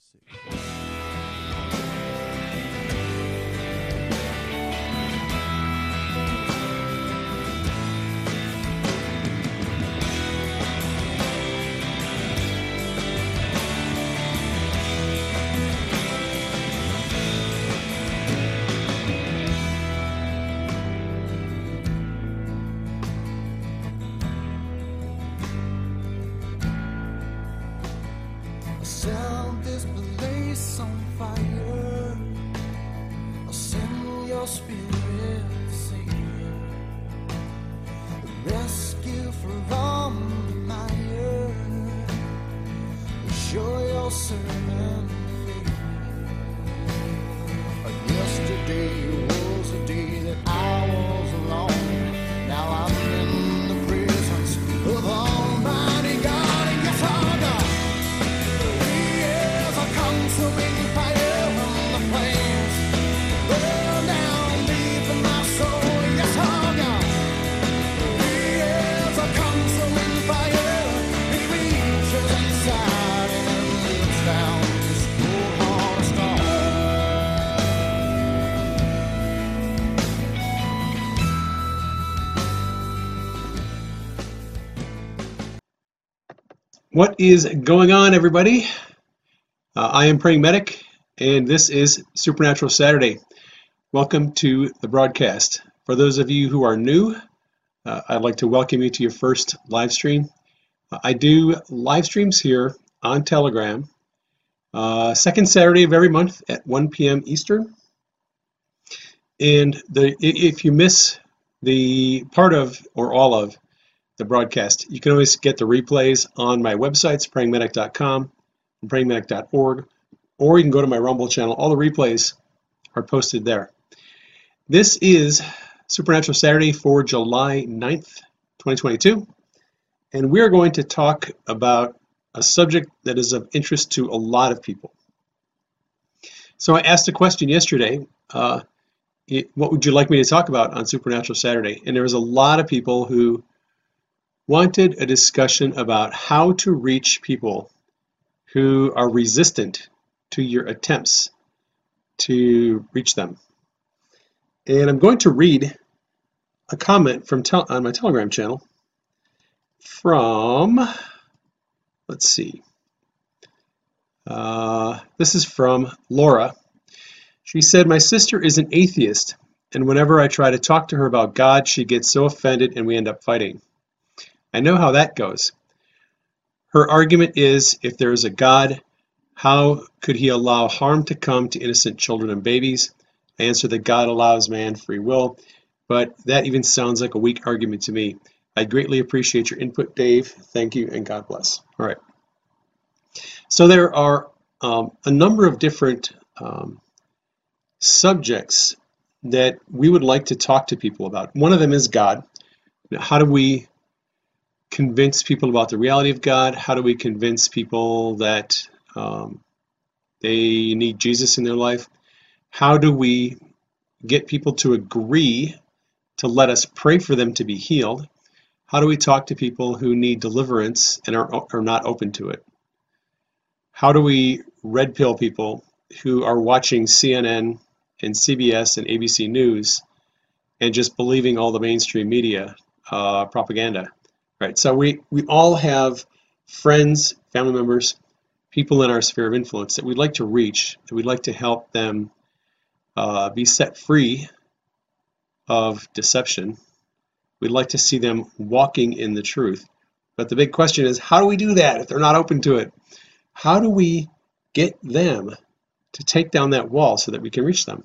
Set is going on, everybody? Uh, I am Praying Medic, and this is Supernatural Saturday. Welcome to the broadcast. For those of you who are new, uh, I'd like to welcome you to your first live stream. Uh, I do live streams here on Telegram, uh, second Saturday of every month at 1 p.m. Eastern. And the, if you miss the part of or all of the broadcast. You can always get the replays on my websites, prayingmedic.com and prayingmedic.org, or you can go to my Rumble channel. All the replays are posted there. This is Supernatural Saturday for July 9th, 2022, and we are going to talk about a subject that is of interest to a lot of people. So I asked a question yesterday. Uh, what would you like me to talk about on Supernatural Saturday? And there was a lot of people who wanted a discussion about how to reach people who are resistant to your attempts to reach them. And I'm going to read a comment from on my Telegram channel from, let's see, uh, this is from Laura. She said, My sister is an atheist, and whenever I try to talk to her about God, she gets so offended and we end up fighting. I know how that goes. Her argument is if there is a God, how could he allow harm to come to innocent children and babies? I answer that God allows man free will, but that even sounds like a weak argument to me. I greatly appreciate your input, Dave. Thank you, and God bless. All right. So there are um, a number of different um, subjects that we would like to talk to people about. One of them is God. How do we convince people about the reality of God? How do we convince people that um, they need Jesus in their life? How do we get people to agree to let us pray for them to be healed? How do we talk to people who need deliverance and are, are not open to it? How do we red pill people who are watching CNN and CBS and ABC News and just believing all the mainstream media uh, propaganda? Right. So we, we all have friends, family members, people in our sphere of influence that we'd like to reach, that we'd like to help them uh, be set free of deception. We'd like to see them walking in the truth. But the big question is how do we do that if they're not open to it? How do we get them to take down that wall so that we can reach them?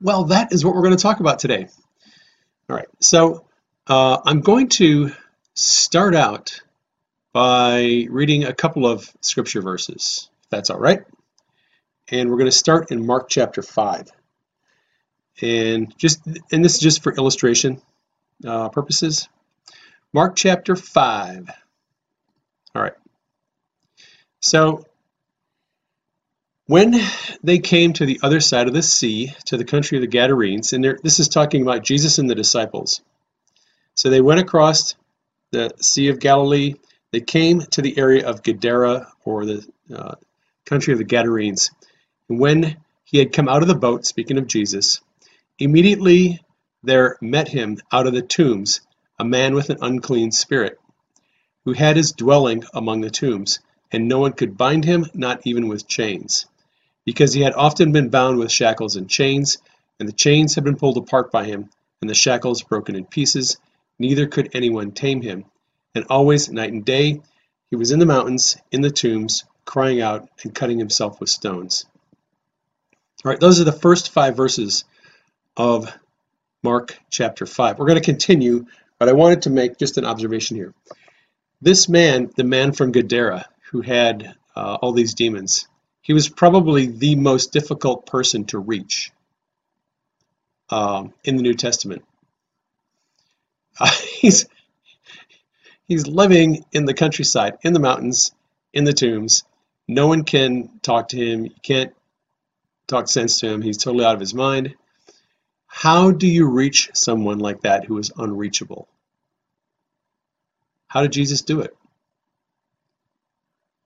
Well, that is what we're going to talk about today. All right. So uh, I'm going to start out by reading a couple of scripture verses, if that's all right. And we're going to start in Mark chapter 5. And just and this is just for illustration uh, purposes. Mark chapter 5. All right. So when they came to the other side of the sea, to the country of the Gadarenes, and this is talking about Jesus and the disciples. So they went across the Sea of Galilee. They came to the area of Gadara, or the uh, country of the Gadarenes. And when he had come out of the boat, speaking of Jesus, immediately there met him out of the tombs a man with an unclean spirit, who had his dwelling among the tombs, and no one could bind him, not even with chains, because he had often been bound with shackles and chains, and the chains had been pulled apart by him, and the shackles broken in pieces, neither could anyone tame him. And always, night and day, he was in the mountains, in the tombs, crying out and cutting himself with stones. All right, those are the first five verses of Mark chapter 5. We're going to continue, but I wanted to make just an observation here. This man, the man from Gadara, who had uh, all these demons, he was probably the most difficult person to reach um, in the New Testament. Uh, he's he's living in the countryside, in the mountains, in the tombs. No one can talk to him. You can't talk sense to him. He's totally out of his mind. How do you reach someone like that who is unreachable? How did Jesus do it?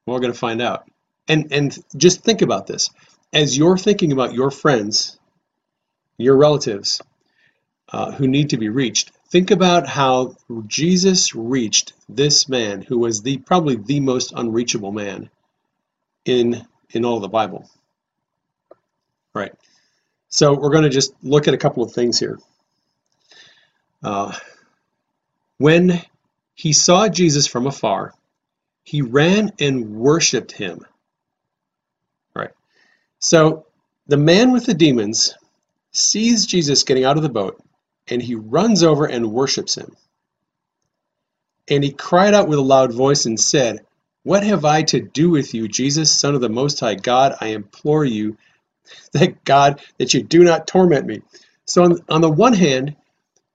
We're going to find out. And and just think about this. As you're thinking about your friends, your relatives uh, who need to be reached, think about how Jesus reached this man who was the probably the most unreachable man in in all the Bible. Right. So we're going to just look at a couple of things here. Uh, when he saw Jesus from afar, he ran and worshiped him. Right. So the man with the demons sees Jesus getting out of the boat and he runs over and worships him. And he cried out with a loud voice and said, What have I to do with you, Jesus, Son of the Most High God? I implore you, thank God, that you do not torment me. So, on, on the one hand,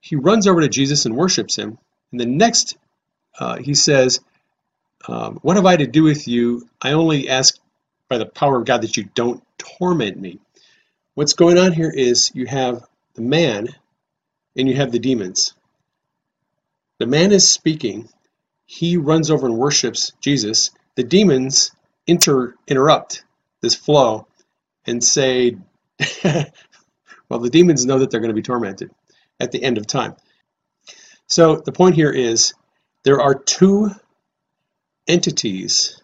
he runs over to Jesus and worships him. And the next, uh, he says, um, What have I to do with you? I only ask by the power of God that you don't torment me. What's going on here is you have the man and you have the demons. The man is speaking. He runs over and worships Jesus. The demons inter interrupt this flow and say, well, the demons know that they're going to be tormented at the end of time. So the point here is there are two entities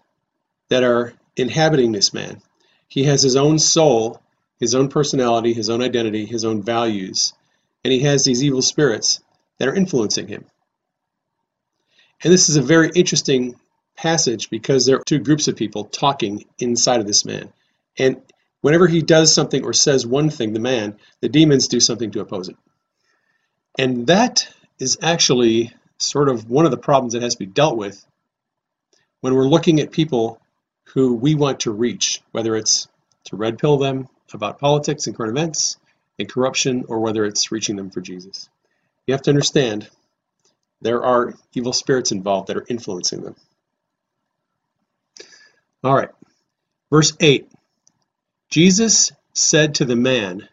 that are inhabiting this man. He has his own soul, his own personality, his own identity, his own values, and he has these evil spirits that are influencing him. And this is a very interesting passage because there are two groups of people talking inside of this man. And whenever he does something or says one thing, the man, the demons do something to oppose it. And that is actually sort of one of the problems that has to be dealt with when we're looking at people who we want to reach, whether it's to red pill them about politics and current events and corruption, or whether it's reaching them for Jesus. You have to understand there are evil spirits involved that are influencing them. All right, verse 8 Jesus said to the man,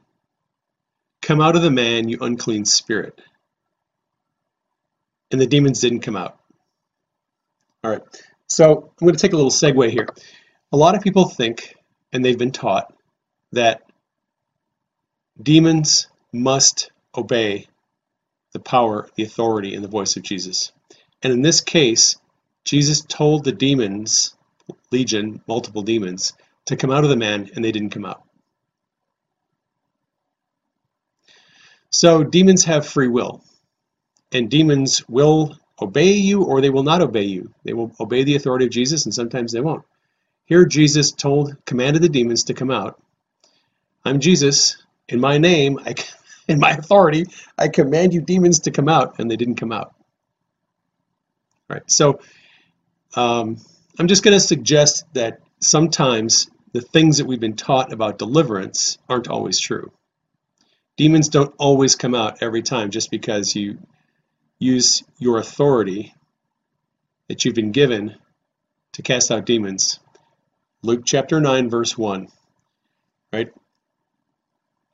Come out of the man, you unclean spirit. And the demons didn't come out. All right, so I'm going to take a little segue here. A lot of people think, and they've been taught, that demons must obey the power, the authority, and the voice of Jesus. And in this case, Jesus told the demons, legion, multiple demons, to come out of the man, and they didn't come out. So demons have free will, and demons will obey you or they will not obey you. They will obey the authority of Jesus, and sometimes they won't. Here, Jesus told, commanded the demons to come out. I'm Jesus. In my name, I, in my authority, I command you demons to come out, and they didn't come out. Right. So, um, I'm just going to suggest that sometimes the things that we've been taught about deliverance aren't always true. Demons don't always come out every time just because you use your authority that you've been given to cast out demons. Luke chapter 9, verse 1. Right?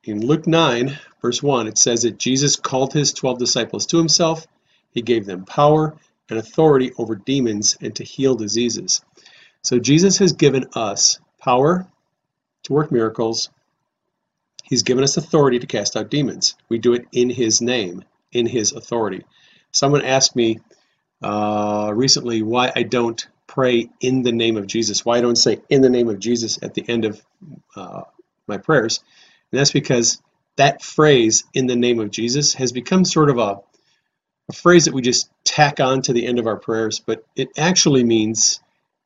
In Luke 9, verse 1, it says that Jesus called his 12 disciples to himself. He gave them power and authority over demons and to heal diseases. So Jesus has given us power to work miracles. He's given us authority to cast out demons. We do it in His name, in His authority. Someone asked me uh, recently why I don't pray in the name of Jesus, why I don't say in the name of Jesus at the end of uh, my prayers. And that's because that phrase in the name of Jesus has become sort of a, a phrase that we just tack on to the end of our prayers, but it actually means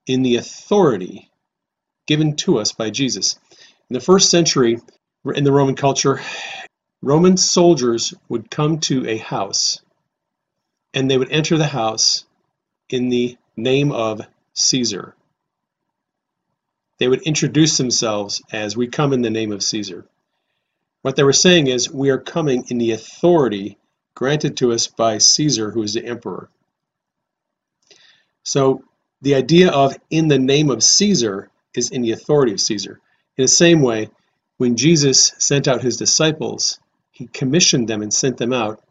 in the authority given to us by Jesus. In the first century, in the Roman culture, Roman soldiers would come to a house and they would enter the house in the name of Caesar. They would introduce themselves as we come in the name of Caesar. What they were saying is, we are coming in the authority granted to us by Caesar, who is the emperor. So the idea of in the name of Caesar is in the authority of Caesar. In the same way, when Jesus sent out his disciples, he commissioned them and sent them out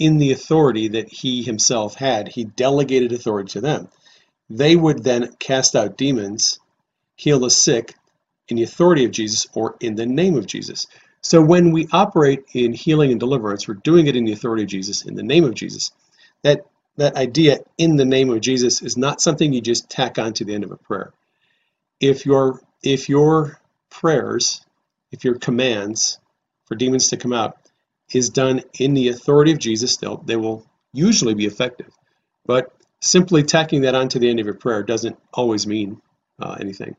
in the authority that he himself had. He delegated authority to them. They would then cast out demons, heal the sick in the authority of Jesus or in the name of Jesus. So when we operate in healing and deliverance, we're doing it in the authority of Jesus, in the name of Jesus. That that idea in the name of Jesus is not something you just tack on to the end of a prayer. If your if your prayers, if your commands for demons to come out is done in the authority of Jesus, they'll, they will usually be effective. But simply tacking that on to the end of your prayer doesn't always mean uh, anything.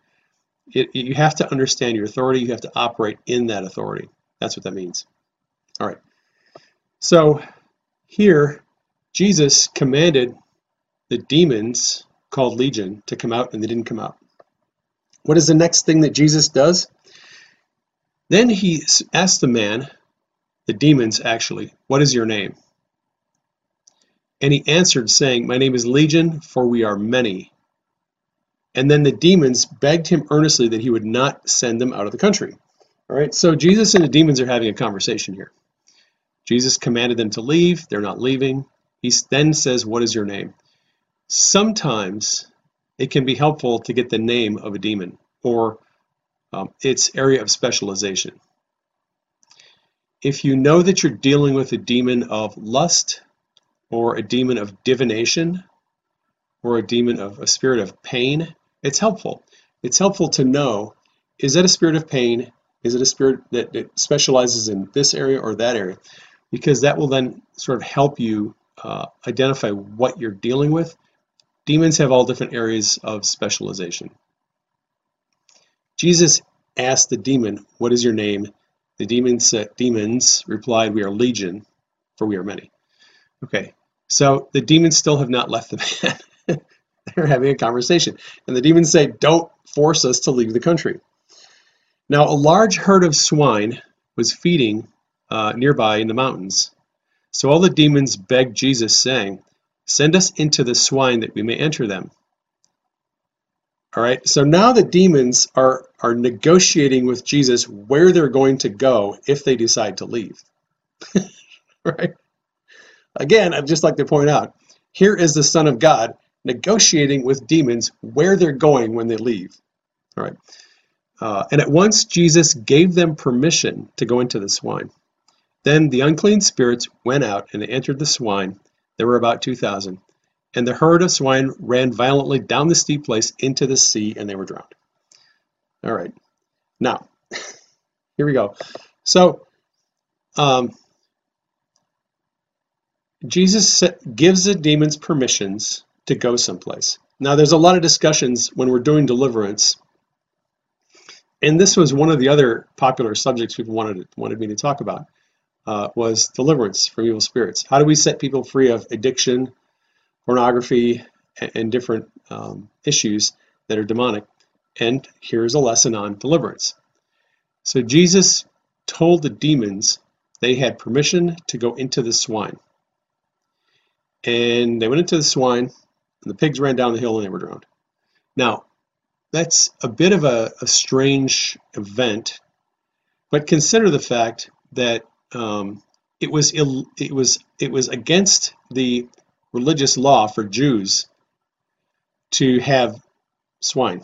It, you have to understand your authority. You have to operate in that authority. That's what that means. All right. So here Jesus commanded the demons called Legion to come out, and they didn't come out. What is the next thing that Jesus does? Then he asked the man, the demons actually, What is your name? And he answered, saying, My name is Legion, for we are many. And then the demons begged him earnestly that he would not send them out of the country. All right, so Jesus and the demons are having a conversation here. Jesus commanded them to leave, they're not leaving. He then says, What is your name? Sometimes it can be helpful to get the name of a demon or um, its area of specialization. If you know that you're dealing with a demon of lust or a demon of divination or a demon of a spirit of pain, it's helpful. It's helpful to know is that a spirit of pain? Is it a spirit that, that specializes in this area or that area? Because that will then sort of help you uh, identify what you're dealing with. Demons have all different areas of specialization. Jesus asked the demon, What is your name? The demons, demons replied, We are legion, for we are many. Okay, so the demons still have not left the man. They're having a conversation. And the demons say, Don't force us to leave the country. Now, a large herd of swine was feeding uh, nearby in the mountains. So all the demons begged Jesus, saying, Send us into the swine that we may enter them. All right, so now the demons are, are negotiating with Jesus where they're going to go if they decide to leave. right? Again, I'd just like to point out here is the Son of God negotiating with demons where they're going when they leave. All right. Uh, and at once Jesus gave them permission to go into the swine. Then the unclean spirits went out and entered the swine. There were about 2,000. And the herd of swine ran violently down the steep place into the sea, and they were drowned. All right. Now, here we go. So, um, Jesus gives the demons permissions to go someplace. Now, there's a lot of discussions when we're doing deliverance, and this was one of the other popular subjects people wanted wanted me to talk about uh, was deliverance from evil spirits. How do we set people free of addiction, pornography, and, and different um, issues that are demonic? And here's a lesson on deliverance. So Jesus told the demons they had permission to go into the swine. And they went into the swine, and the pigs ran down the hill and they were drowned. Now, that's a bit of a, a strange event, but consider the fact that um, it was Ill, it was it was against the religious law for Jews to have swine,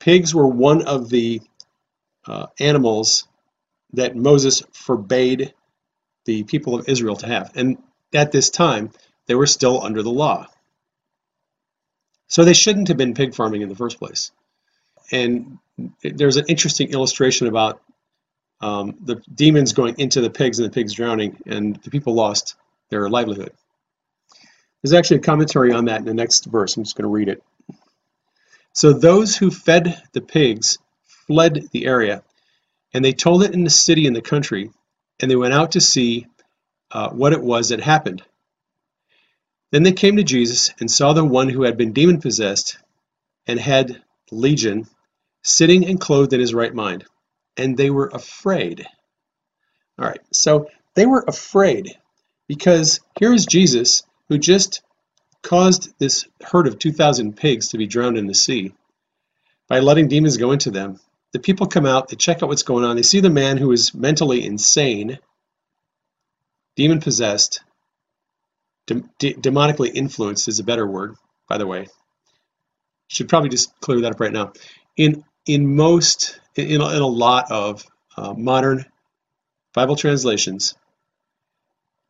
Pigs were one of the uh, animals that Moses forbade the people of Israel to have. And at this time, they were still under the law. So they shouldn't have been pig farming in the first place. And there's an interesting illustration about um, the demons going into the pigs and the pigs drowning, and the people lost their livelihood. There's actually a commentary on that in the next verse. I'm just going to read it. So those who fed the pigs fled the area, and they told it in the city and the country, and they went out to see uh, what it was that happened. Then they came to Jesus and saw the one who had been demon possessed and had legion sitting and clothed in his right mind, and they were afraid. All right, so they were afraid because here is Jesus who just caused this herd of 2,000 pigs to be drowned in the sea by letting demons go into them. The people come out, they check out what's going on, they see the man who is mentally insane, demon possessed, de- de- demonically influenced is a better word, by the way. Should probably just clear that up right now. In in most in a, in a lot of uh, modern Bible translations,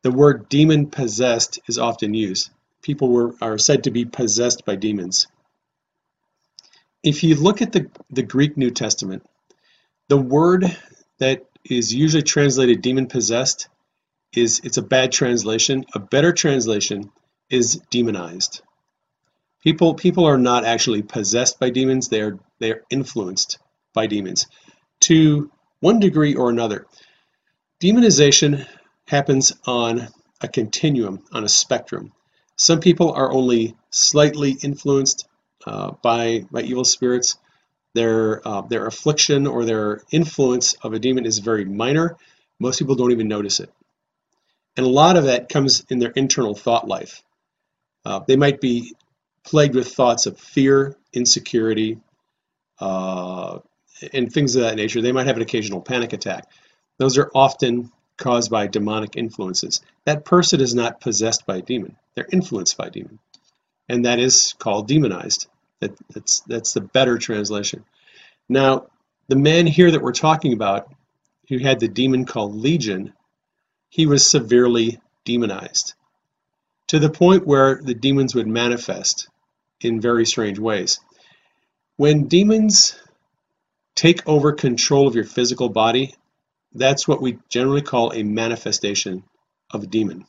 the word demon possessed is often used. People were, are said to be possessed by demons. If you look at the, the Greek New Testament, the word that is usually translated demon possessed is it's a bad translation. A better translation is demonized. People people are not actually possessed by demons, they are they are influenced by demons to one degree or another. Demonization happens on a continuum, on a spectrum. Some people are only slightly influenced uh, by, by evil spirits. Their, uh, their affliction or their influence of a demon is very minor. Most people don't even notice it. And a lot of that comes in their internal thought life. Uh, they might be plagued with thoughts of fear, insecurity, uh, and things of that nature. They might have an occasional panic attack. Those are often caused by demonic influences. That person is not possessed by a demon. They're influenced by a demon. And that is called demonized. That, that's, that's the better translation. Now, the man here that we're talking about, who had the demon called Legion, he was severely demonized to the point where the demons would manifest in very strange ways. When demons take over control of your physical body, that's what we generally call a manifestation of a demon.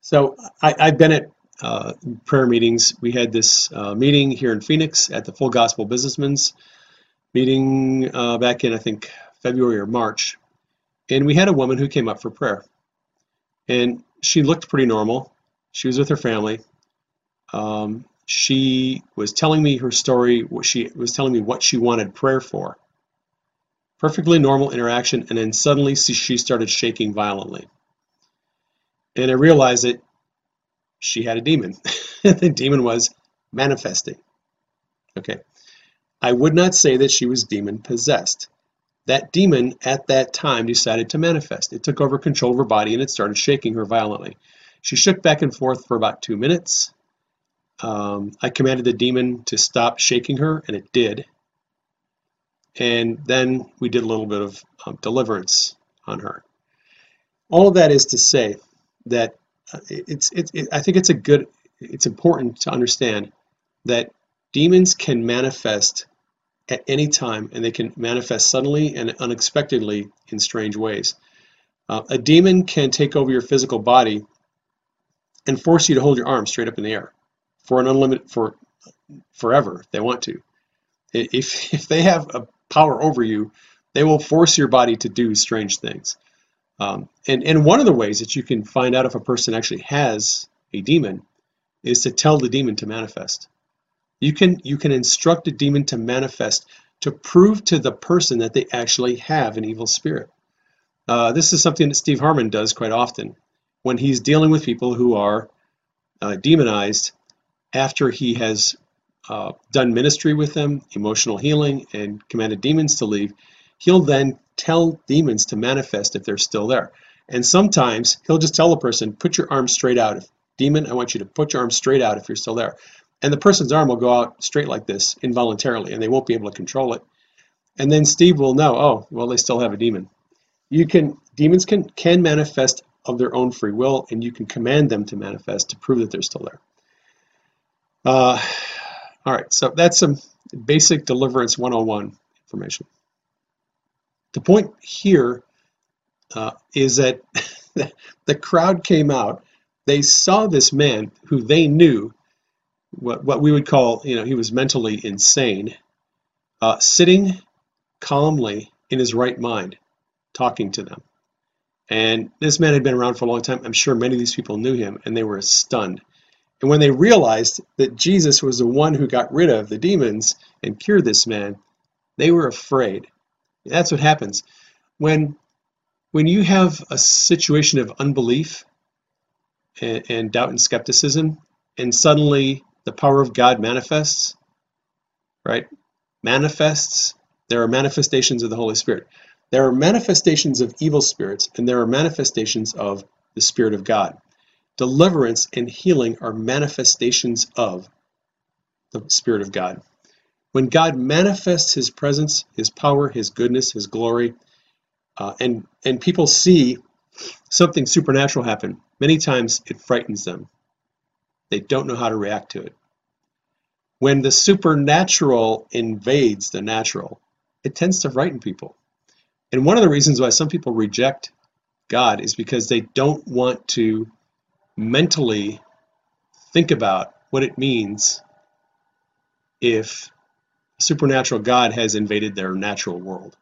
So I, have been at uh, prayer meetings. We had this uh, meeting here in Phoenix at the Full Gospel Businessmen's meeting uh, back in, I think, February or March. And we had a woman who came up for prayer. And she looked pretty normal. She was with her family. Um, she was telling me her story. What she was telling me what she wanted prayer for. Perfectly normal interaction, and then suddenly she started shaking violently. And I realized that she had a demon. the demon was manifesting. Okay. I would not say that she was demon possessed. That demon at that time decided to manifest. It took over control of her body and it started shaking her violently. She shook back and forth for about two minutes. Um, I commanded the demon to stop shaking her, and it did. And then we did a little bit of um, deliverance on her. All of that is to say that uh, it's, it, I think it's a good, it's important to understand that demons can manifest at any time and they can manifest suddenly and unexpectedly in strange ways. Uh, a demon can take over your physical body and force you to hold your arm straight up in the air for an unlimited for forever if they want to. If if they have a power over you, they will force your body to do strange things. Um, and and one of the ways that you can find out if a person actually has a demon is to tell the demon to manifest. You can you can instruct a demon to manifest to prove to the person that they actually have an evil spirit. Uh, this is something that Steve Harmon does quite often when he's dealing with people who are uh, demonized after he has uh, done ministry with them, emotional healing, and commanded demons to leave. He'll then tell demons to manifest if they're still there. And sometimes he'll just tell a person, put your arm straight out. If demon, I want you to put your arm straight out if you're still there. And the person's arm will go out straight like this involuntarily, and they won't be able to control it. And then Steve will know, oh, well, they still have a demon. You can demons can can manifest of their own free will, and you can command them to manifest to prove that they're still there. Uh, all right, so that's some basic deliverance 101 information. The point here uh, is that the crowd came out. They saw this man who they knew what, what we would call, you know, he was mentally insane, uh, sitting calmly in his right mind, talking to them. And this man had been around for a long time. I'm sure many of these people knew him and they were stunned. And when they realized that Jesus was the one who got rid of the demons and cured this man, they were afraid. That's what happens. When when you have a situation of unbelief and, and doubt and skepticism, and suddenly the power of God manifests, right? Manifests. There are manifestations of the Holy Spirit. There are manifestations of evil spirits, and there are manifestations of the Spirit of God. Deliverance and healing are manifestations of the Spirit of God. When God manifests His presence, His power, His goodness, His glory, uh, and and people see something supernatural happen, many times it frightens them. They don't know how to react to it. When the supernatural invades the natural, it tends to frighten people. And one of the reasons why some people reject God is because they don't want to mentally think about what it means if supernatural God has invaded their natural world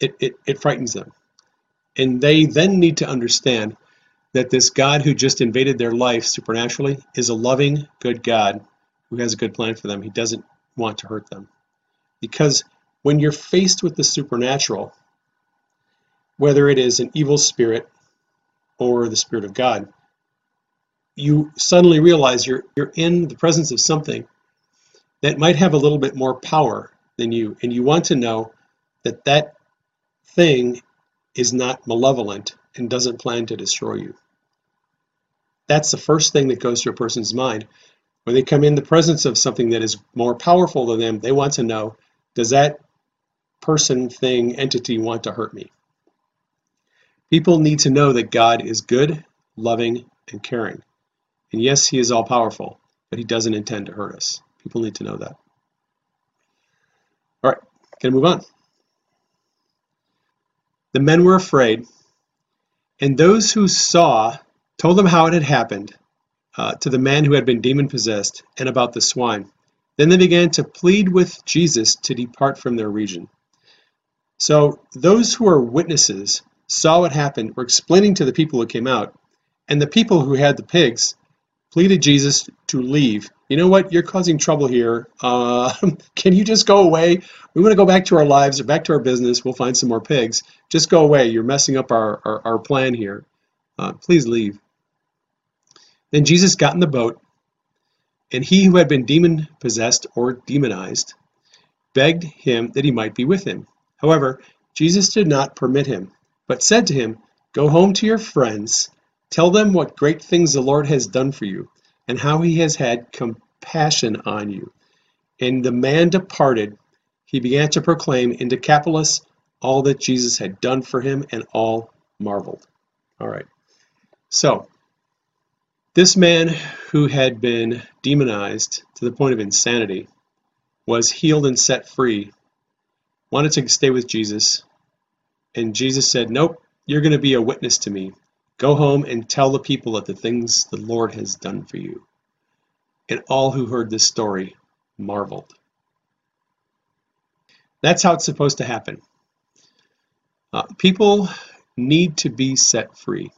it, it, it frightens them. And they then need to understand that this God who just invaded their life supernaturally is a loving, good God who has a good plan for them. He doesn't want to hurt them. Because when you're faced with the supernatural, whether it is an evil spirit or the spirit of God, you suddenly realize you're you're in the presence of something that might have a little bit more power than you and you want to know that that thing is not malevolent and doesn't plan to destroy you. That's the first thing that goes through a person's mind. When they come in the presence of something that is more powerful than them, they want to know does that person, thing, entity want to hurt me? People need to know that God is good, loving, and caring. And yes, He is all powerful, but He doesn't intend to hurt us. People need to know that. All right, can I move on? The men were afraid, and those who saw told them how it had happened uh, to the man who had been demon possessed and about the swine. Then they began to plead with Jesus to depart from their region. So those who were witnesses saw what happened, were explaining to the people who came out, and the people who had the pigs pleaded Jesus to leave. You know what? You're causing trouble here. Uh, can you just go away? We want to go back to our lives or back to our business. We'll find some more pigs. Just go away. You're messing up our, our, our plan here. Uh, please leave. Then Jesus got in the boat, and he who had been demon possessed or demonized begged him that he might be with him. However, Jesus did not permit him, but said to him, Go home to your friends Tell them what great things the Lord has done for you, and how he has had compassion on you. And the man departed. He began to proclaim in Decapolis all that Jesus had done for him, and all marveled. All right. So, this man who had been demonized to the point of insanity was healed and set free, wanted to stay with Jesus, and Jesus said, Nope, you're going to be a witness to me. Go home and tell the people of the things the Lord has done for you. And all who heard this story marveled. That's how it's supposed to happen. Uh, people need to be set free.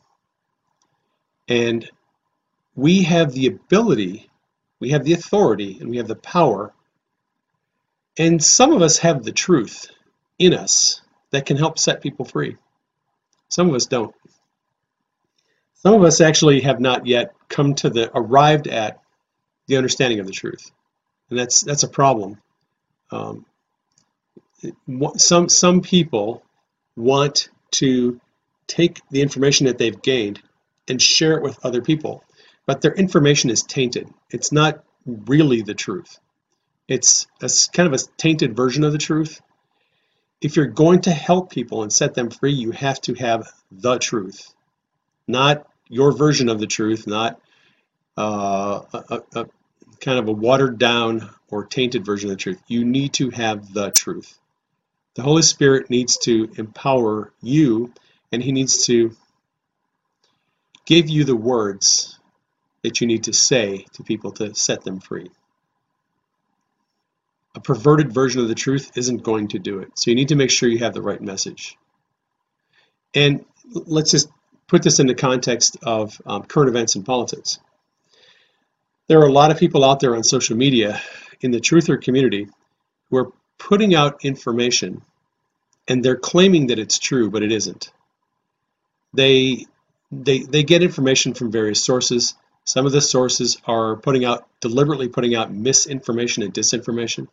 And we have the ability, we have the authority, and we have the power. And some of us have the truth in us that can help set people free. Some of us don't. Some of us actually have not yet come to the arrived at the understanding of the truth, and that's that's a problem. Um, some some people want to take the information that they've gained and share it with other people. But their information is tainted. It's not really the truth. It's a kind of a tainted version of the truth. If you're going to help people and set them free, you have to have the truth, not your version of the truth, not uh, a, a, a kind of a watered down or tainted version of the truth. You need to have the truth. The Holy Spirit needs to empower you, and He needs to give you the words that you need to say to people to set them free. A perverted version of the truth isn't going to do it. So you need to make sure you have the right message. And let's just put this in the context of um, current events in politics. There are a lot of people out there on social media in the truther community who are putting out information and they're claiming that it's true, but it isn't. They they they get information from various sources. Some of the sources are putting out deliberately putting out misinformation and disinformation.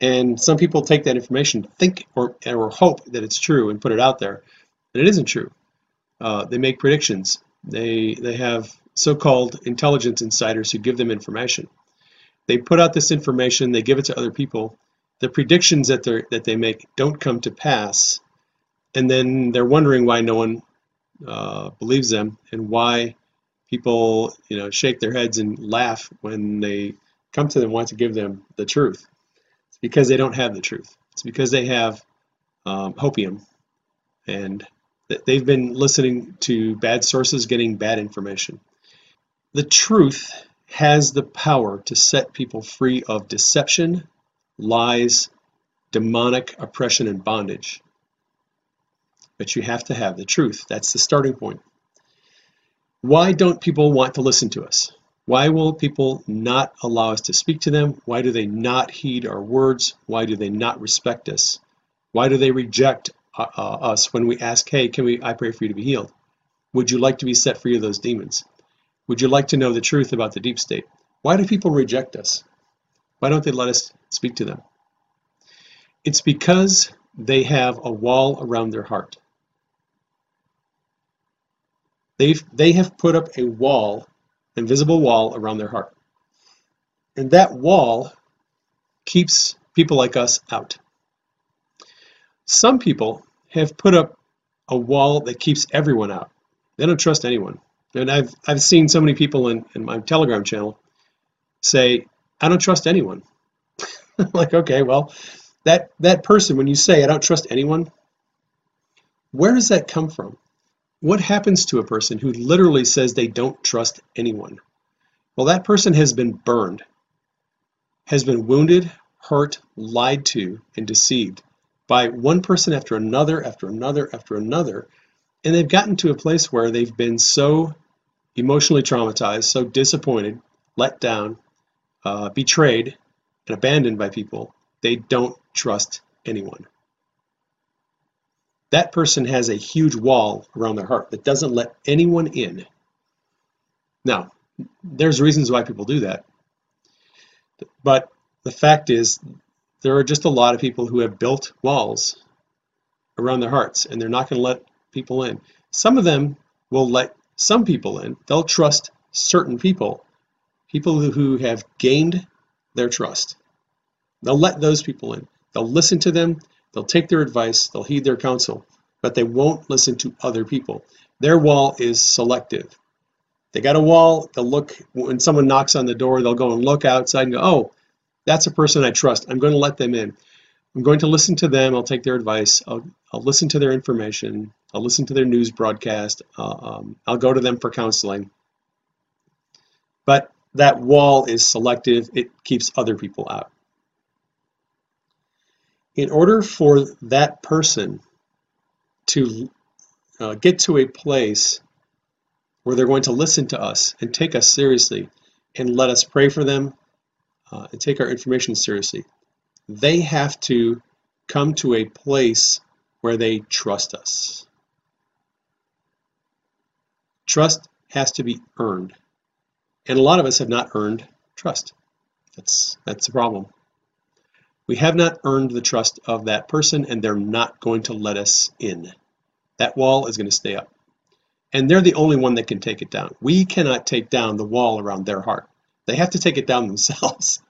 And some people take that information, think or or hope that it's true and put it out there, and it isn't true. Uh, they make predictions. They they have so-called intelligence insiders who give them information. They put out this information. They give it to other people. The predictions that they that they make don't come to pass, and then they're wondering why no one uh, believes them and why people you know shake their heads and laugh when they come to them want to give them the truth. It's because they don't have the truth. It's because they have um, hopium and th- they've been listening to bad sources, getting bad information. The truth has the power to set people free of deception, lies, demonic oppression, and bondage. But you have to have the truth. That's the starting point. Why don't people want to listen to us? Why will people not allow us to speak to them? Why do they not heed our words? Why do they not respect us? Why do they reject uh, uh, us when we ask, "Hey, can we? I pray for you to be healed. Would you like to be set free of those demons? Would you like to know the truth about the deep state?" Why do people reject us? Why don't they let us speak to them? It's because they have a wall around their heart. They've they have put up a wall, invisible wall around their heart. And that wall keeps people like us out. Some people have put up a wall that keeps everyone out. They don't trust anyone. And I've I've seen so many people in, in my Telegram channel say, I don't trust anyone. Like, okay, well, that that person, when you say I don't trust anyone, where does that come from? What happens to a person who literally says they don't trust anyone? Well, that person has been burned, has been wounded, hurt, lied to, and deceived by one person after another, after another, after another. And they've gotten to a place where they've been so emotionally traumatized, so disappointed, let down, uh, betrayed, and abandoned by people, they don't trust anyone. That person has a huge wall around their heart that doesn't let anyone in. Now, there's reasons why people do that. But the fact is, there are just a lot of people who have built walls around their hearts and they're not going to let people in. Some of them will let some people in. They'll trust certain people, people who- have gained their trust. They'll let those people in. They'll listen to them, they'll take their advice, they'll heed their counsel, but they won't listen to other people. Their wall is selective. They got a wall, they'll look, when someone knocks on the door, they'll go and look outside and go, oh, that's a person I trust. I'm going to let them in. I'm going to listen to them. I'll take their advice. I'll, I'll listen to their information. I'll listen to their news broadcast. Uh, um, I'll go to them for counseling. But that wall is selective. It keeps other people out. In order for that person to uh, get to a place where they're going to listen to us and take us seriously and let us pray for them uh, and take our information seriously, they have to come to a place where they trust us. Trust has to be earned. And a lot of us have not earned trust. That's that's the problem. We have not earned the trust of that person and they're not going to let us in. That wall is going to stay up. and they're the only one that can take it down. We cannot take down the wall around their heart. They have to take it down themselves.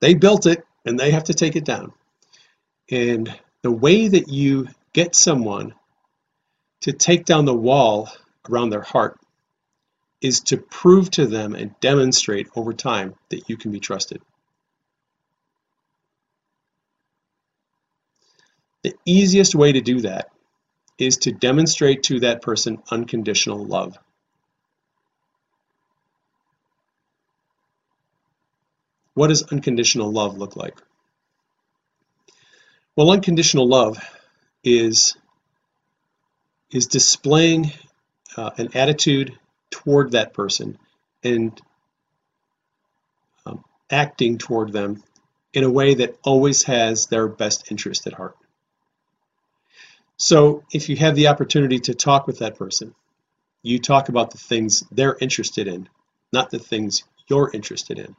they built it and they have to take it down. And the way that you get someone to take down the wall around their heart is to prove to them and demonstrate over time that you can be trusted. The easiest way to do that is to demonstrate to that person unconditional love. What does unconditional love look like? Well, unconditional love is is displaying uh, an attitude toward that person and um, acting toward them in a way that always has their best interest at heart. So, if you have the opportunity to talk with that person, you talk about the things they're interested in, not the things you're interested in.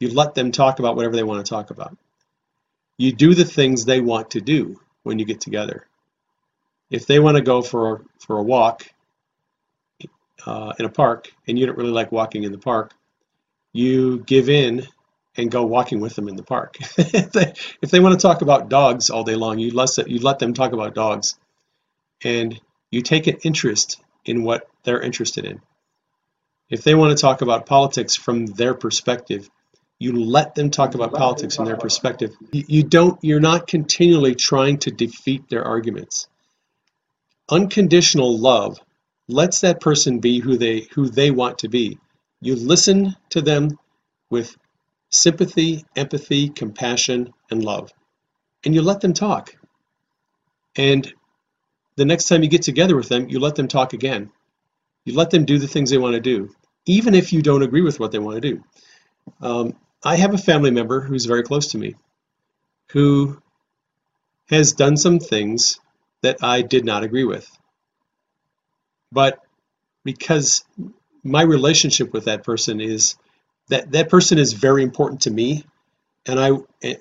You let them talk about whatever they want to talk about. You do the things they want to do when you get together. If they want to go for for a walk uh, in a park and you don't really like walking in the park, you give in and go walking with them in the park. if, they, if they want to talk about dogs all day long, you let, you let them talk about dogs. And you take an interest in what they're interested in. If they want to talk about politics from their perspective, you let them talk about politics from their perspective. You don't you're not continually trying to defeat their arguments. Unconditional love lets that person be who they who they want to be. You listen to them with sympathy, empathy, compassion, and love. And you let them talk. And the next time you get together with them, you let them talk again. You let them do the things they want to do, even if you don't agree with what they want to do. Um, I have a family member who's very close to me who has done some things that I did not agree with. But because my relationship with that person is that that person is very important to me and I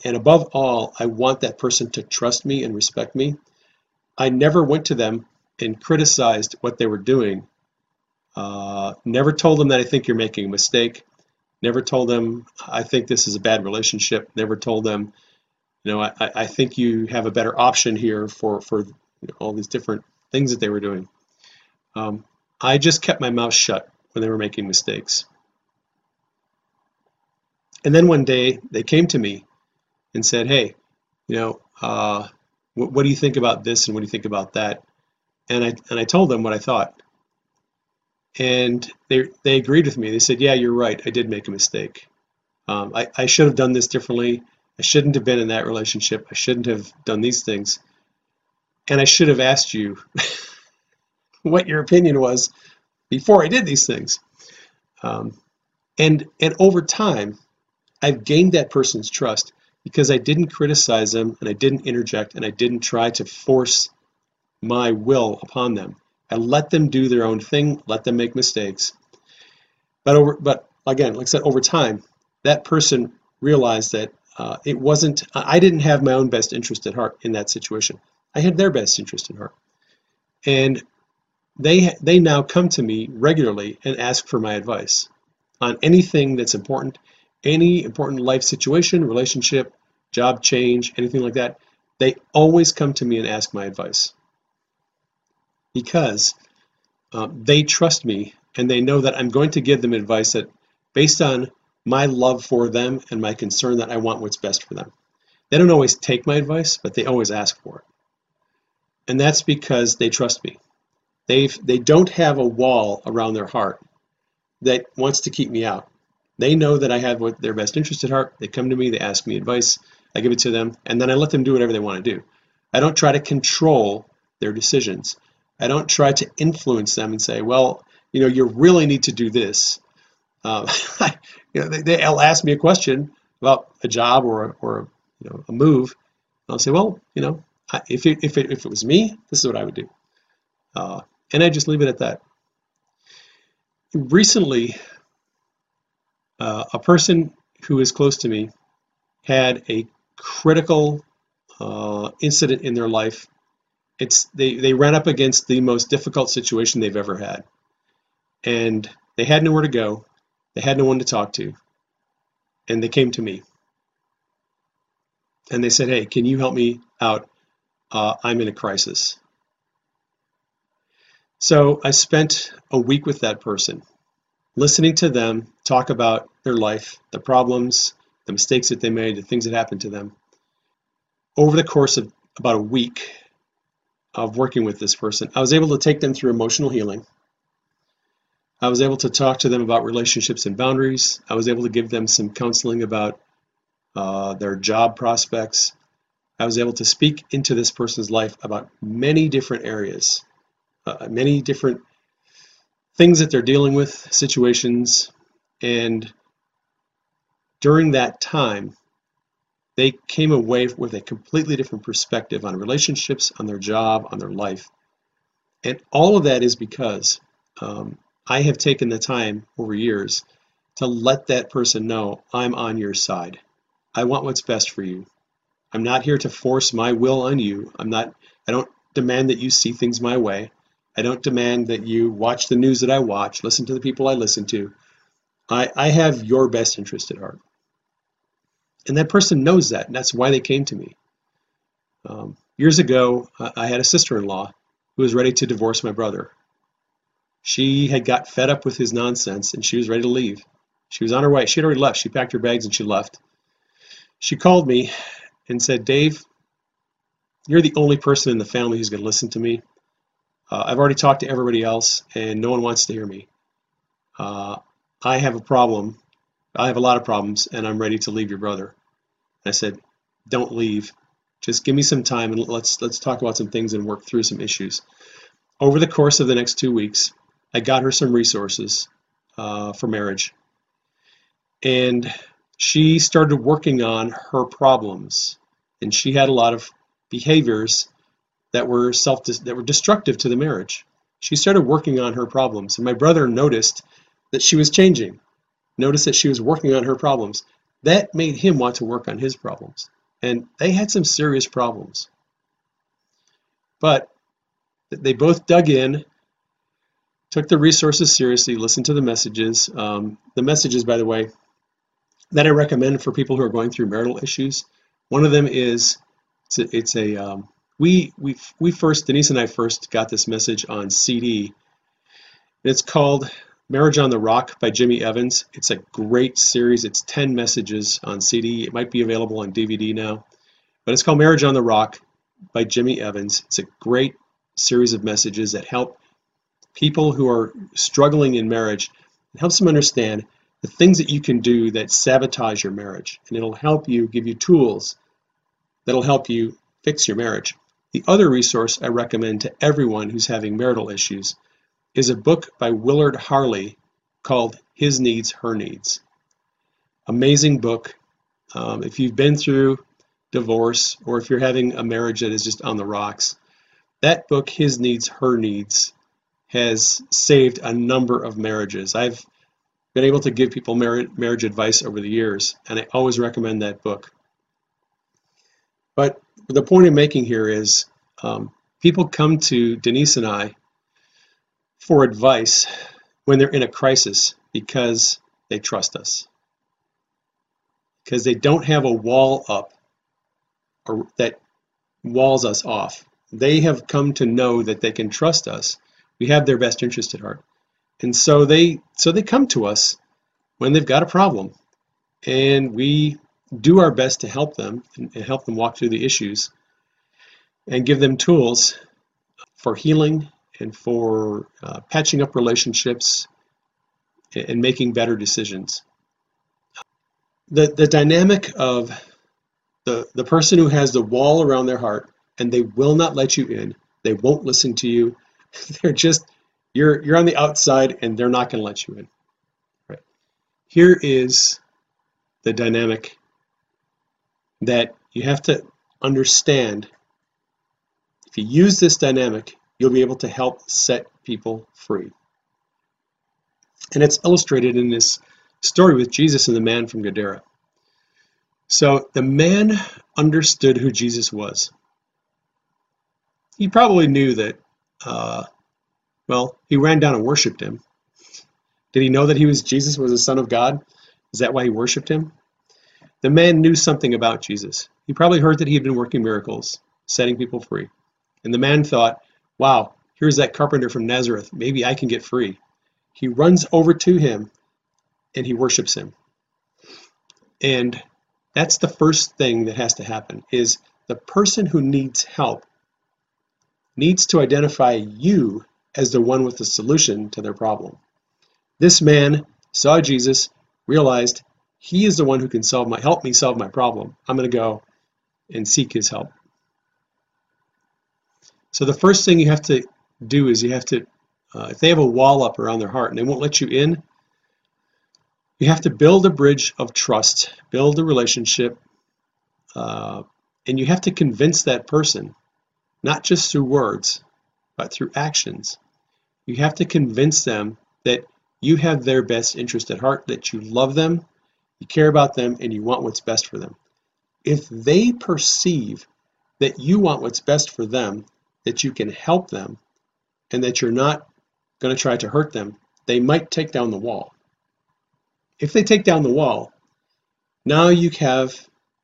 and above all I want that person to trust me and respect me. I never went to them and criticized what they were doing. Uh, never told them that I think you're making a mistake. Never told them I think this is a bad relationship. Never told them, you know, I, I think you have a better option here for for all these different things that they were doing. Um, I just kept my mouth shut when they were making mistakes. And then one day they came to me and said, "Hey, you know, uh, what, what do you think about this and what do you think about that?" And I and I told them what I thought and they they agreed with me. They said, "Yeah, you're right. I did make a mistake. Um, I, I should have done this differently. I shouldn't have been in that relationship. I shouldn't have done these things, and I should have asked you what your opinion was before I did these things." Um, and and over time, I've gained that person's trust because I didn't criticize them and I didn't interject and I didn't try to force my will upon them I let them do their own thing, let them make mistakes. But over, but again, like I said, over time, that person realized that uh, it wasn't. I didn't have my own best interest at heart in that situation. I had their best interest in heart, and they they now come to me regularly and ask for my advice on anything that's important, any important life situation, relationship, job change, anything like that. They always come to me and ask my advice because uh, they trust me and they know that I'm going to give them advice that based on my love for them and my concern that I want what's best for them. They don't always take my advice, but they always ask for it. And that's because they trust me. They've, they don't have a wall around their heart that wants to keep me out. They know that I have what their best interest at heart. They come to me, they ask me advice, I give it to them, and then I let them do whatever they want to do. I don't try to control their decisions. I don't try to influence them and say, well, you know, you really need to do this. Um, you know, they, they'll ask me a question about a job or, or you know, a move. And I'll say, well, you know, if it, if, it, if it was me, this is what I would do. Uh, and I just leave it at that. Recently, uh, a person who is close to me had a critical uh, incident in their life. It's they they ran up against the most difficult situation they've ever had, and they had nowhere to go, they had no one to talk to, and they came to me, and they said, "Hey, can you help me out? Uh, I'm in a crisis." So I spent a week with that person, listening to them talk about their life, the problems, the mistakes that they made, the things that happened to them. Over the course of about a week of working with this person, I was able to take them through emotional healing. I was able to talk to them about relationships and boundaries. I was able to give them some counseling about uh, their job prospects. I was able to speak into this person's life about many different areas, uh, many different things that they're dealing with, situations, and during that time, they came away with a completely different perspective on relationships, on their job, on their life. And all of that is because um, I have taken the time over years to let that person know I'm on your side. I want what's best for you. I'm not here to force my will on you. I'm not I don't demand that you see things my way. I don't demand that you watch the news that I watch, listen to the people I listen to. I, I have your best interest at heart. And that person knows that, and that's why they came to me. Um, years ago, I had a sister in law who was ready to divorce my brother. She had got fed up with his nonsense and she was ready to leave. She was on her way. She had already left. She packed her bags and she left. She called me and said, Dave, you're the only person in the family who's going to listen to me. Uh, I've already talked to everybody else and no one wants to hear me. Uh, I have a problem. I have a lot of problems and I'm ready to leave your brother. I said, don't leave. Just give me some time and let's let's talk about some things and work through some issues. Over the course of the next two weeks, I got her some resources uh, for marriage, and she started working on her problems. And she had a lot of behaviors that were self that were destructive to the marriage. She started working on her problems, and my brother noticed that she was changing. Noticed that she was working on her problems. That made him want to work on his problems. And they had some serious problems. But they both dug in, took the resources seriously, listened to the messages. Um, the messages, by the way, that I recommend for people who are going through marital issues. One of them is it's a, it's a um, we we we first Denise and I first got this message on CD. It's called Marriage on the Rock by Jimmy Evans. It's a great series. It's 10 messages on CD. It might be available on DVD now. But it's called Marriage on the Rock by Jimmy Evans. It's a great series of messages that help people who are struggling in marriage. It helps them understand the things that you can do that sabotage your marriage. And it'll help you, give you tools that'll help you fix your marriage. The other resource I recommend to everyone who's having marital issues is a book by Willard Harley called His Needs, Her Needs. Amazing book. Um, if you've been through divorce or if you're having a marriage that is just on the rocks, that book, His Needs, Her Needs, has saved a number of marriages. I've been able to give people marriage, advice over the years, and I always recommend that book. But the point I'm making here is um, people come to Denise and I for advice when they're in a crisis because they trust us. Because they don't have a wall up or that walls us off. They have come to know that they can trust us. We have their best interest at heart. And so they so they come to us when they've got a problem. And we do our best to help them and help them walk through the issues and give them tools for healing and for uh, patching up relationships and making better decisions. The, the dynamic of the, the person who has the wall around their heart and they will not let you in, they won't listen to you, they're just, you're, you're on the outside and they're not going to let you in. Right. Here is the dynamic that you have to understand. If you use this dynamic, you'll be able to help set people free. And it's illustrated in this story with Jesus and the man from Gadara. So the man understood who Jesus was. he probably knew that, uh, well, he ran down and worshiped him. Did he know that he was Jesus was the Son of God? Is that why he worshiped him? The man knew something about Jesus. He probably heard that he had been working miracles, setting people free. And the man thought, wow, here's that carpenter from Nazareth. Maybe I can get free. He runs over to him and he worships him. And that's the first thing that has to happen is the person who needs help needs to identify you as the one with the solution to their problem. This man saw Jesus, realized he is the one who can solve my help me solve my problem. I'm going to go and seek his help. So the first thing you have to do is you have to, uh, if they have a wall up around their heart and they won't let you in, you have to build a bridge of trust, build a relationship, uh, and you have to convince that person, not just through words, but through actions. You have to convince them that you have their best interest at heart, that you love them, you care about them, and you want what's best for them. If they perceive that you want what's best for them, that you can help them, and that you're not going to try to hurt them, they might take down the wall. If they take down the wall, now you have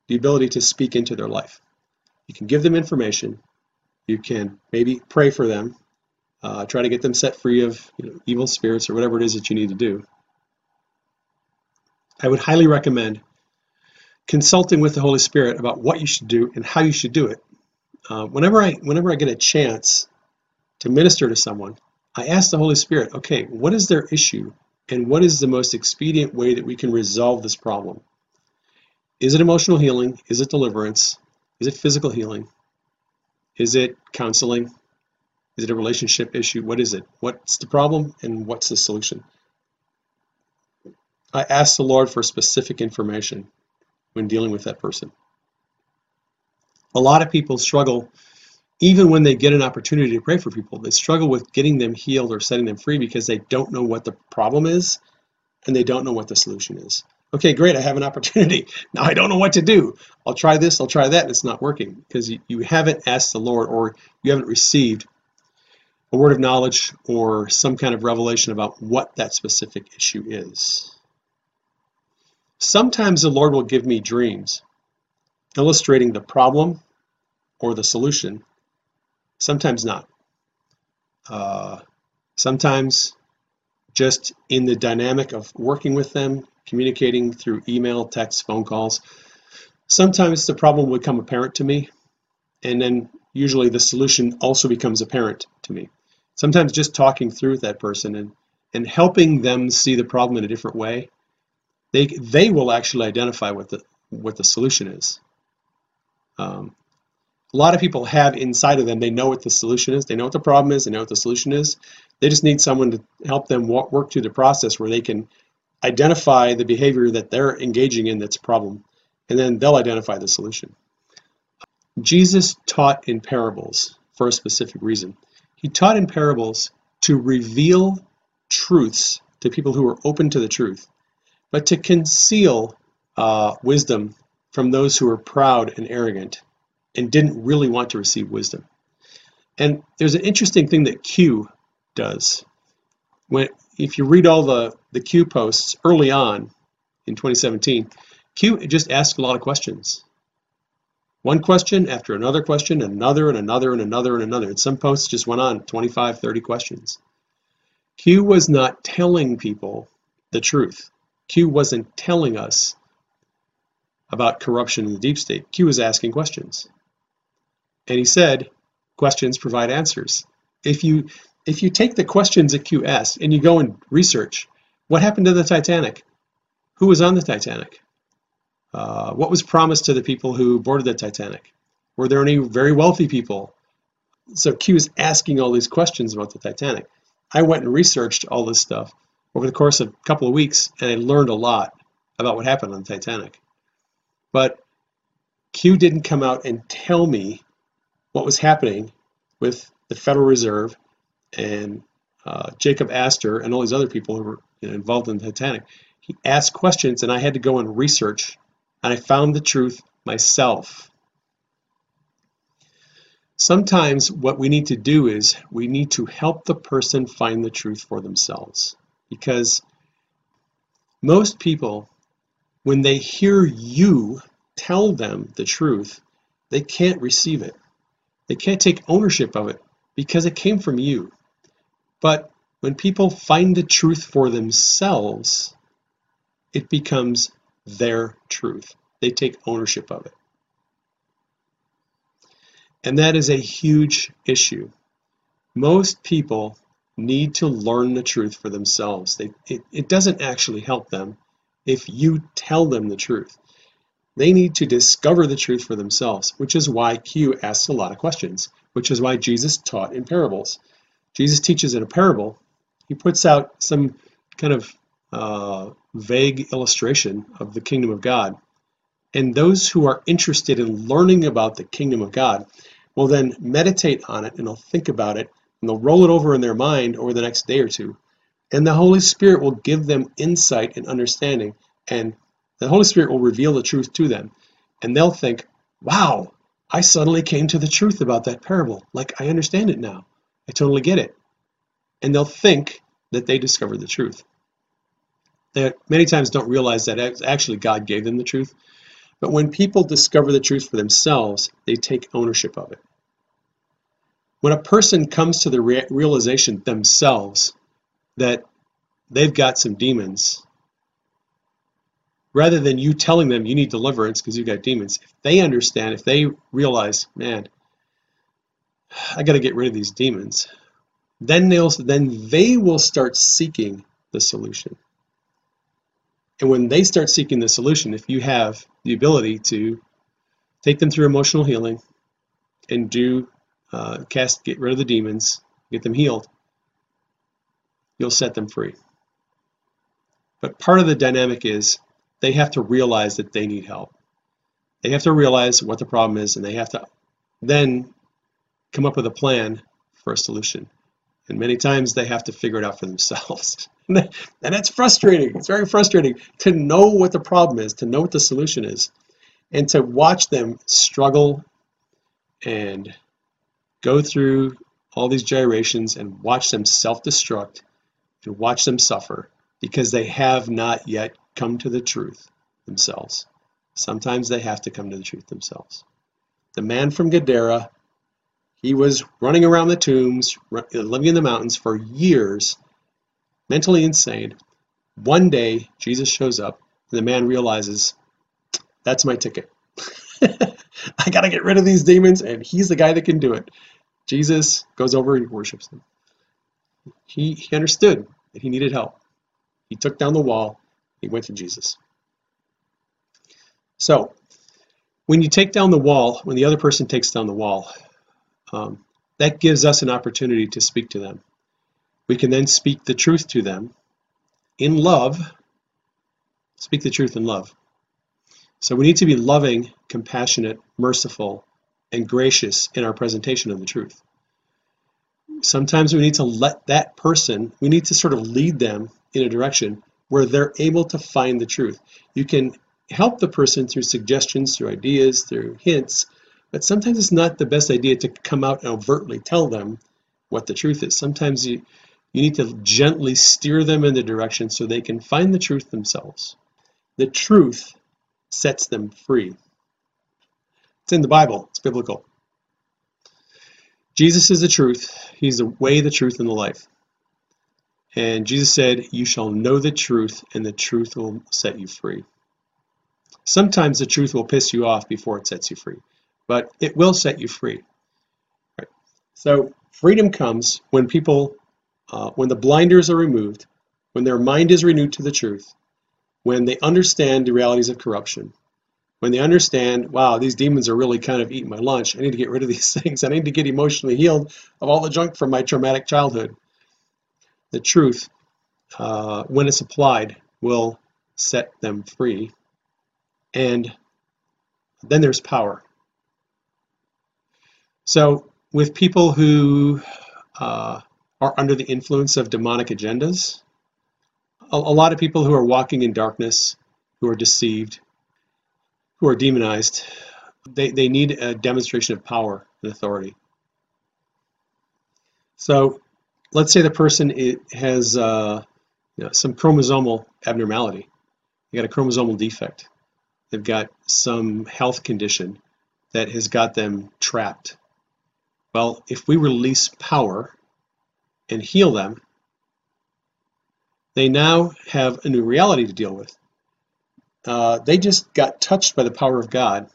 the ability to speak into their life. You can give them information. You can maybe pray for them, uh, try to get them set free of you know, evil spirits or whatever it is that you need to do. I would highly recommend consulting with the Holy Spirit about what you should do and how you should do it. Uh, whenever I whenever I get a chance to minister to someone, I ask the Holy Spirit, okay, what is their issue and what is the most expedient way that we can resolve this problem? Is it emotional healing? Is it deliverance? Is it physical healing? Is it counseling? Is it a relationship issue? What is it? What's the problem and what's the solution? I ask the Lord for specific information when dealing with that person. A lot of people struggle, even when they get an opportunity to pray for people, they struggle with getting them healed or setting them free because they don't know what the problem is and they don't know what the solution is. Okay, great, I have an opportunity. Now I don't know what to do. I'll try this, I'll try that, and it's not working because you, haven't asked the Lord or you haven't received a word of knowledge or some kind of revelation about what that specific issue is. Sometimes the Lord will give me dreams illustrating the problem or the solution, sometimes not. Uh, sometimes just in the dynamic of working with them, communicating through email, text, phone calls, sometimes the problem would become apparent to me, and then usually the solution also becomes apparent to me. Sometimes just talking through with that person and, and helping them see the problem in a different way they they will actually identify what the what the solution is. Um, a lot of people have inside of them they know what the solution is they know what the problem is they know what the solution is. They just need someone to help them work through the process where they can identify the behavior that they're engaging in that's a problem and then they'll identify the solution. Jesus taught in parables for a specific reason. He taught in parables to reveal truths to people who are open to the truth but to conceal uh, wisdom from those who were proud and arrogant and didn't really want to receive wisdom. And there's an interesting thing that Q does. When if you read all the the Q posts early on in 2017, Q just asked a lot of questions. One question after another question, another and another and another and another. And some posts just went on 25, 30 questions. Q was not telling people the truth. Q wasn't telling us about corruption in the deep state. Q was asking questions. And he said, questions provide answers. If you if you take the questions that Q asked and you go and research, what happened to the Titanic? Who was on the Titanic? Uh, what was promised to the people who boarded the Titanic? Were there any very wealthy people? So Q is asking all these questions about the Titanic. I went and researched all this stuff over the course of a couple of weeks, and I learned a lot about what happened on the Titanic. But Q didn't come out and tell me what was happening with the Federal Reserve and uh, Jacob Astor and all these other people who were involved in the Titanic. He asked questions, and I had to go and research, and I found the truth myself. Sometimes what we need to do is we need to help the person find the truth for themselves. Because most people, when they hear you tell them the truth, they can't receive it. They can't take ownership of it because it came from you. But when people find the truth for themselves, it becomes their truth. They take ownership of it. And that is a huge issue. Most people need to learn the truth for themselves. They, it, it doesn't actually help them if you tell them the truth. They need to discover the truth for themselves, which is why Q asks a lot of questions, which is why Jesus taught in parables. Jesus teaches in a parable, he puts out some kind of uh, vague illustration of the kingdom of God. And those who are interested in learning about the kingdom of God will then meditate on it and they'll think about it and they'll roll it over in their mind over the next day or two. And the Holy Spirit will give them insight and understanding. And the Holy Spirit will reveal the truth to them. And they'll think, wow, I suddenly came to the truth about that parable. Like, I understand it now. I totally get it. And they'll think that they discovered the truth. They many times don't realize that actually God gave them the truth. But when people discover the truth for themselves, they take ownership of it. When a person comes to the re- realization themselves that they've got some demons, rather than you telling them you need deliverance because you've got demons, if they understand, if they realize, man, I got to get rid of these demons, then they'll then they will start seeking the solution. And when they start seeking the solution, if you have the ability to take them through emotional healing and do uh, cast, get rid of the demons, get them healed, you'll set them free. But part of the dynamic is they have to realize that they need help. They have to realize what the problem is, and they have to then come up with a plan for a solution. And many times they have to figure it out for themselves. and that's frustrating. It's very frustrating to know what the problem is, to know what the solution is, and to watch them struggle and go through all these gyrations and watch them self destruct and watch them suffer because they have not yet come to the truth themselves. Sometimes they have to come to the truth themselves. The man from Gadara he was running around the tombs, living in the mountains for years, mentally insane. One day, Jesus shows up, and the man realizes, that's my ticket. I got to get rid of these demons, and he's the guy that can do it. Jesus goes over and worships him. He, he understood he needed help. He took down the wall, he went to Jesus. So, when you take down the wall, when the other person takes down the wall, um, that gives us an opportunity to speak to them. We can then speak the truth to them in love. Speak the truth in love. So we need to be loving, compassionate, merciful, and gracious in our presentation of the truth. Sometimes we need to let that person, we need to sort of lead them in a direction where they're able to find the truth. You can help the person through suggestions, through ideas, through hints, but sometimes it's not the best idea to come out and overtly tell them what the truth is. Sometimes you, you need to gently steer them in the direction so they can find the truth themselves. The truth sets them free. It's in the Bible, it's biblical. Jesus is the truth. He's the way, the truth, and the life. And Jesus said, You shall know the truth, and the truth will set you free. Sometimes the truth will piss you off before it sets you free but it will set you free. Right. So freedom comes when people, uh, when the blinders are removed, when their mind is renewed to the truth, when they understand the realities of corruption, when they understand, wow, these demons are really kind of eating my lunch. I need to get rid of these things. I need to get emotionally healed of all the junk from my traumatic childhood. The truth, uh, when it's applied, will set them free. And then there's power. So, with people who uh, are under the influence of demonic agendas, a, a, lot of people who are walking in darkness, who are deceived, who are demonized, they, they need a demonstration of power and authority. So let's say the person has uh, you know, some chromosomal abnormality. They got a chromosomal defect. They've got some health condition that has got them trapped. Well, if we release power and heal them, they now have a new reality to deal with. Uh, they just got touched by the power of God,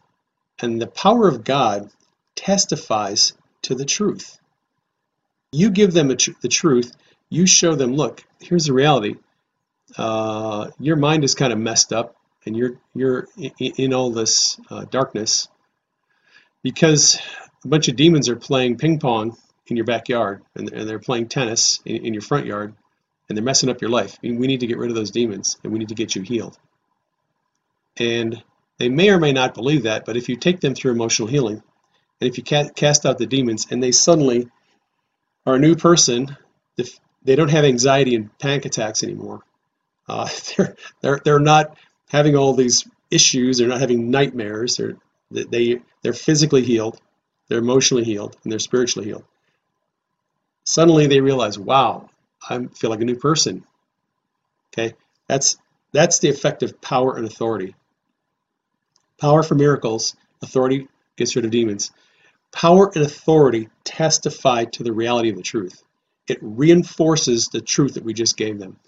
and the power of God testifies to the truth. You give them tr- the truth, you show them, look, here's the reality. Uh, your mind is kind of messed up, and you're you're in, in all this uh, darkness because a bunch of demons are playing ping pong in your backyard, and, and they're playing tennis in, in your front yard, and they're messing up your life. We need to get rid of those demons, and we need to get you healed. And they may or may not believe that, but if you take them through emotional healing, and if you cast out the demons, and they suddenly are a new person, they don't have anxiety and panic attacks anymore. Uh, they're they're they're not having all these issues. They're not having nightmares. They're they they're physically healed, they're emotionally healed, and they're spiritually healed. Suddenly they realize, wow, I feel like a new person. Okay, that's that's the effect of power and authority. Power for miracles, authority gets rid of demons. Power and authority testify to the reality of the truth. It reinforces the truth that we just gave them.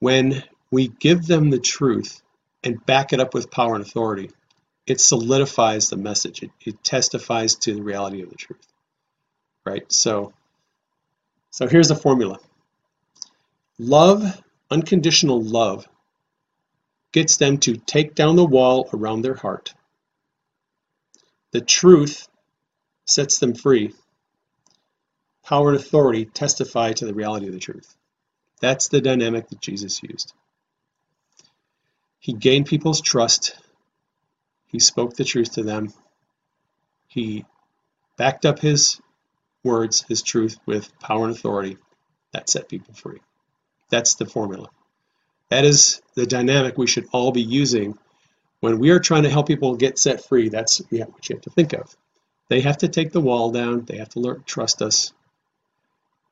When we give them the truth and back it up with power and authority, it solidifies the message. It, it testifies to the reality of the truth. Right? So, so here's the formula. Love, unconditional love, gets them to take down the wall around their heart. The truth sets them free. Power and authority testify to the reality of the truth. That's the dynamic that Jesus used. He gained people's trust. He spoke the truth to them. He backed up his words, his truth, with power and authority. That set people free. That's the formula. That is the dynamic we should all be using when we are trying to help people get set free. That's yeah, what you have to think of. They have to take the wall down. They have to learn trust us.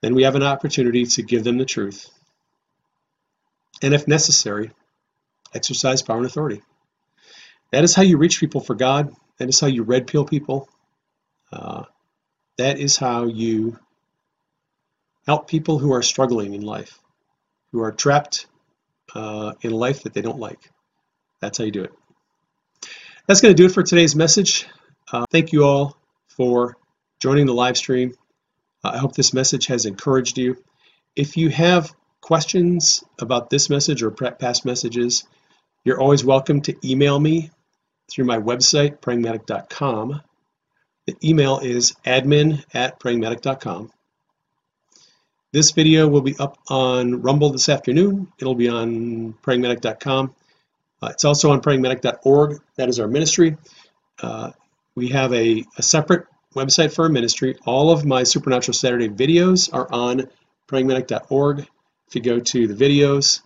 Then we have an opportunity to give them the truth. And if necessary, exercise power and authority. That is how you reach people for God. That is how you red pill people. Uh, that is how you help people who are struggling in life, who are trapped uh, in life that they don't like. That's how you do it. That's going to do it for today's message. Uh, thank you all for joining the live stream. Uh, I hope this message has encouraged you. If you have questions about this message or past messages, you're always welcome to email me through my website, prayingmedic.com. The email is admin at prayingmedic.com. This video will be up on Rumble this afternoon. It'll be on prayingmedic.com. Uh, it's also on prayingmedic.org. That is our ministry. Uh, we have a, a, separate website for our ministry. All of my Supernatural Saturday videos are on prayingmedic.org. If you go to the videos,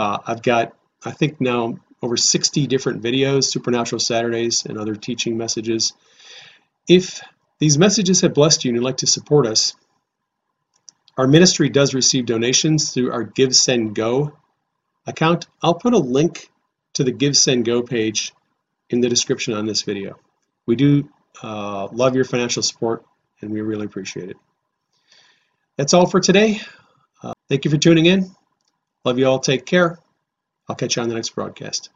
uh, I've got, I think now, over 60 different videos, Supernatural Saturdays, and other teaching messages. If these messages have blessed you and you'd like to support us, our ministry does receive donations through our Give Send Go account. I'll put a link to the Give Send Go page in the description on this video. We do uh, love your financial support and we really appreciate it. That's all for today. Uh, thank you for tuning in. Love you all. Take care. I'll catch you on the next broadcast.